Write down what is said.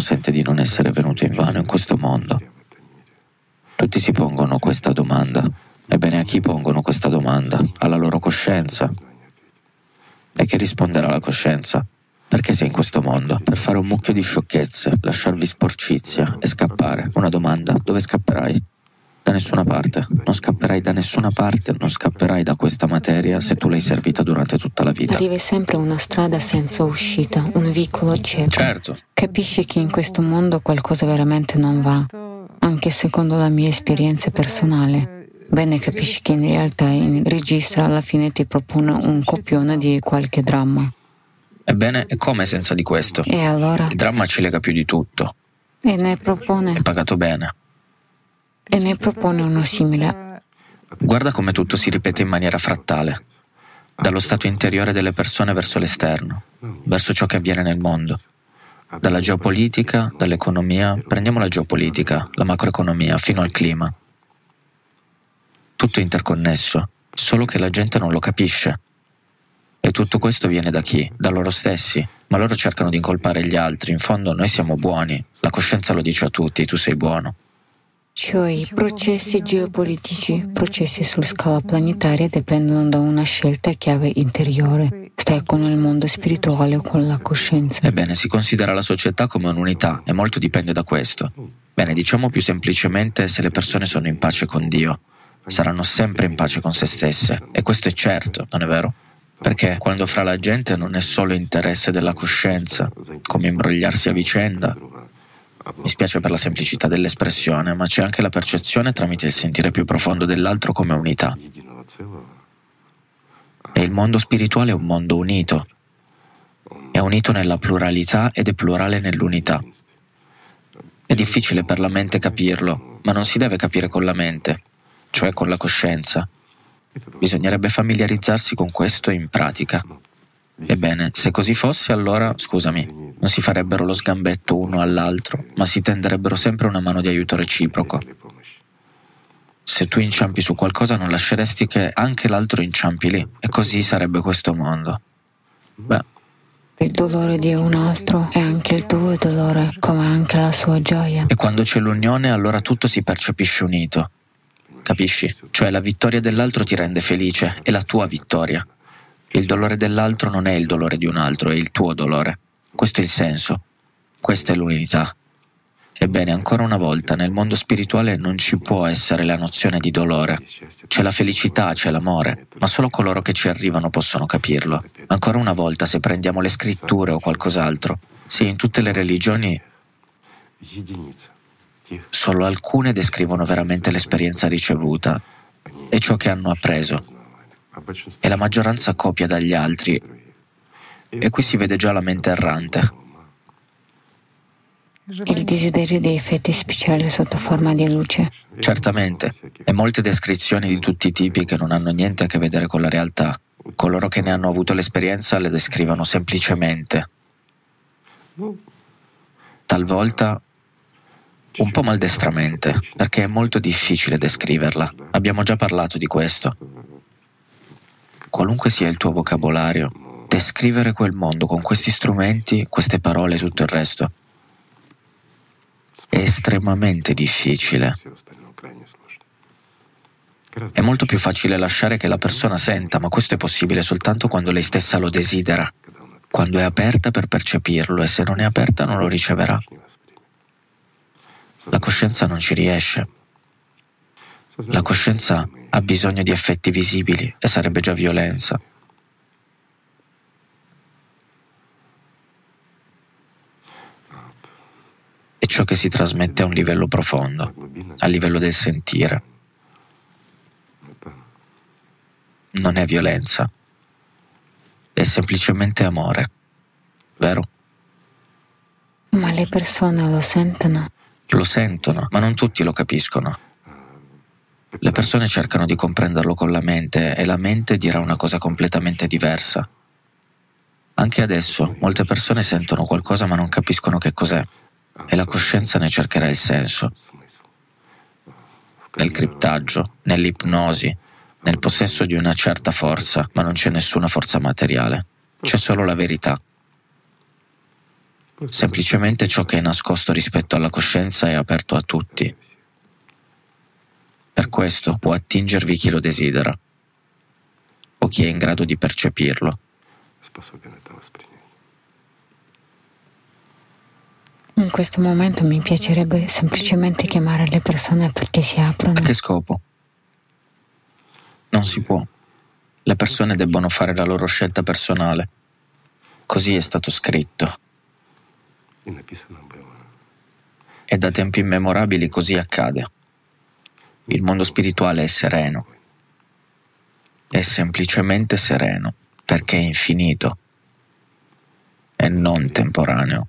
uno sente di non essere venuto in vano in questo mondo. Tutti si pongono questa domanda. Ebbene, a chi pongono questa domanda? Alla loro coscienza. E che risponderà la coscienza? Perché sei in questo mondo? Per fare un mucchio di sciocchezze, lasciarvi sporcizia e scappare. Una domanda, dove scapperai? Da nessuna parte. Non scapperai da nessuna parte, non scapperai da questa materia se tu l'hai servita durante tutta la vita. Arrivi sempre una strada senza uscita, un vicolo cieco. Certo. Capisci che in questo mondo qualcosa veramente non va, anche secondo la mia esperienza personale. Bene, capisci che in realtà il regista alla fine ti propone un copione di qualche dramma. Ebbene, e come senza di questo? E allora? Il dramma ci lega più di tutto. E ne propone. È pagato bene. E ne propone uno simile. Guarda come tutto si ripete in maniera frattale. Dallo stato interiore delle persone verso l'esterno, verso ciò che avviene nel mondo. Dalla geopolitica, dall'economia, prendiamo la geopolitica, la macroeconomia, fino al clima. Tutto è interconnesso, solo che la gente non lo capisce. E tutto questo viene da chi? Da loro stessi. Ma loro cercano di incolpare gli altri. In fondo noi siamo buoni. La coscienza lo dice a tutti, tu sei buono. Cioè i processi geopolitici, processi su scala planetaria dipendono da una scelta chiave interiore. Stai con il mondo spirituale o con la coscienza. Ebbene, si considera la società come un'unità e molto dipende da questo. Bene, diciamo più semplicemente se le persone sono in pace con Dio. Saranno sempre in pace con se stesse. E questo è certo, non è vero? Perché quando fra la gente non è solo interesse della coscienza, come imbrogliarsi a vicenda, mi spiace per la semplicità dell'espressione, ma c'è anche la percezione tramite il sentire più profondo dell'altro come unità. E il mondo spirituale è un mondo unito. È unito nella pluralità ed è plurale nell'unità. È difficile per la mente capirlo, ma non si deve capire con la mente, cioè con la coscienza. Bisognerebbe familiarizzarsi con questo in pratica. Ebbene, se così fosse, allora, scusami, non si farebbero lo sgambetto uno all'altro, ma si tenderebbero sempre una mano di aiuto reciproco. Se tu inciampi su qualcosa non lasceresti che anche l'altro inciampi lì, e così sarebbe questo mondo. Beh. Il dolore di un altro è anche il tuo dolore, come anche la sua gioia. E quando c'è l'unione, allora tutto si percepisce unito. Capisci? Cioè la vittoria dell'altro ti rende felice, è la tua vittoria. Il dolore dell'altro non è il dolore di un altro, è il tuo dolore. Questo è il senso. Questa è l'unità. Ebbene, ancora una volta, nel mondo spirituale non ci può essere la nozione di dolore. C'è la felicità, c'è l'amore, ma solo coloro che ci arrivano possono capirlo. Ancora una volta, se prendiamo le scritture o qualcos'altro, sì, in tutte le religioni solo alcune descrivono veramente l'esperienza ricevuta e ciò che hanno appreso e la maggioranza copia dagli altri e qui si vede già la mente errante. Il desiderio dei effetti speciali sotto forma di luce. Certamente, e molte descrizioni di tutti i tipi che non hanno niente a che vedere con la realtà. Coloro che ne hanno avuto l'esperienza le descrivono semplicemente. Talvolta un po' maldestramente, perché è molto difficile descriverla. Abbiamo già parlato di questo qualunque sia il tuo vocabolario, descrivere quel mondo con questi strumenti, queste parole e tutto il resto è estremamente difficile. È molto più facile lasciare che la persona senta, ma questo è possibile soltanto quando lei stessa lo desidera, quando è aperta per percepirlo e se non è aperta non lo riceverà. La coscienza non ci riesce. La coscienza ha bisogno di effetti visibili e sarebbe già violenza. È ciò che si trasmette a un livello profondo, a livello del sentire. Non è violenza, è semplicemente amore, vero? Ma le persone lo sentono? Lo sentono, ma non tutti lo capiscono. Le persone cercano di comprenderlo con la mente e la mente dirà una cosa completamente diversa. Anche adesso molte persone sentono qualcosa ma non capiscono che cos'è e la coscienza ne cercherà il senso. Nel criptaggio, nell'ipnosi, nel possesso di una certa forza, ma non c'è nessuna forza materiale, c'è solo la verità. Semplicemente ciò che è nascosto rispetto alla coscienza è aperto a tutti. Per questo può attingervi chi lo desidera o chi è in grado di percepirlo. In questo momento mi piacerebbe semplicemente chiamare le persone perché si aprono. A che scopo? Non si può. Le persone debbono fare la loro scelta personale. Così è stato scritto. E da tempi immemorabili così accade. Il mondo spirituale è sereno. È semplicemente sereno perché è infinito e non temporaneo.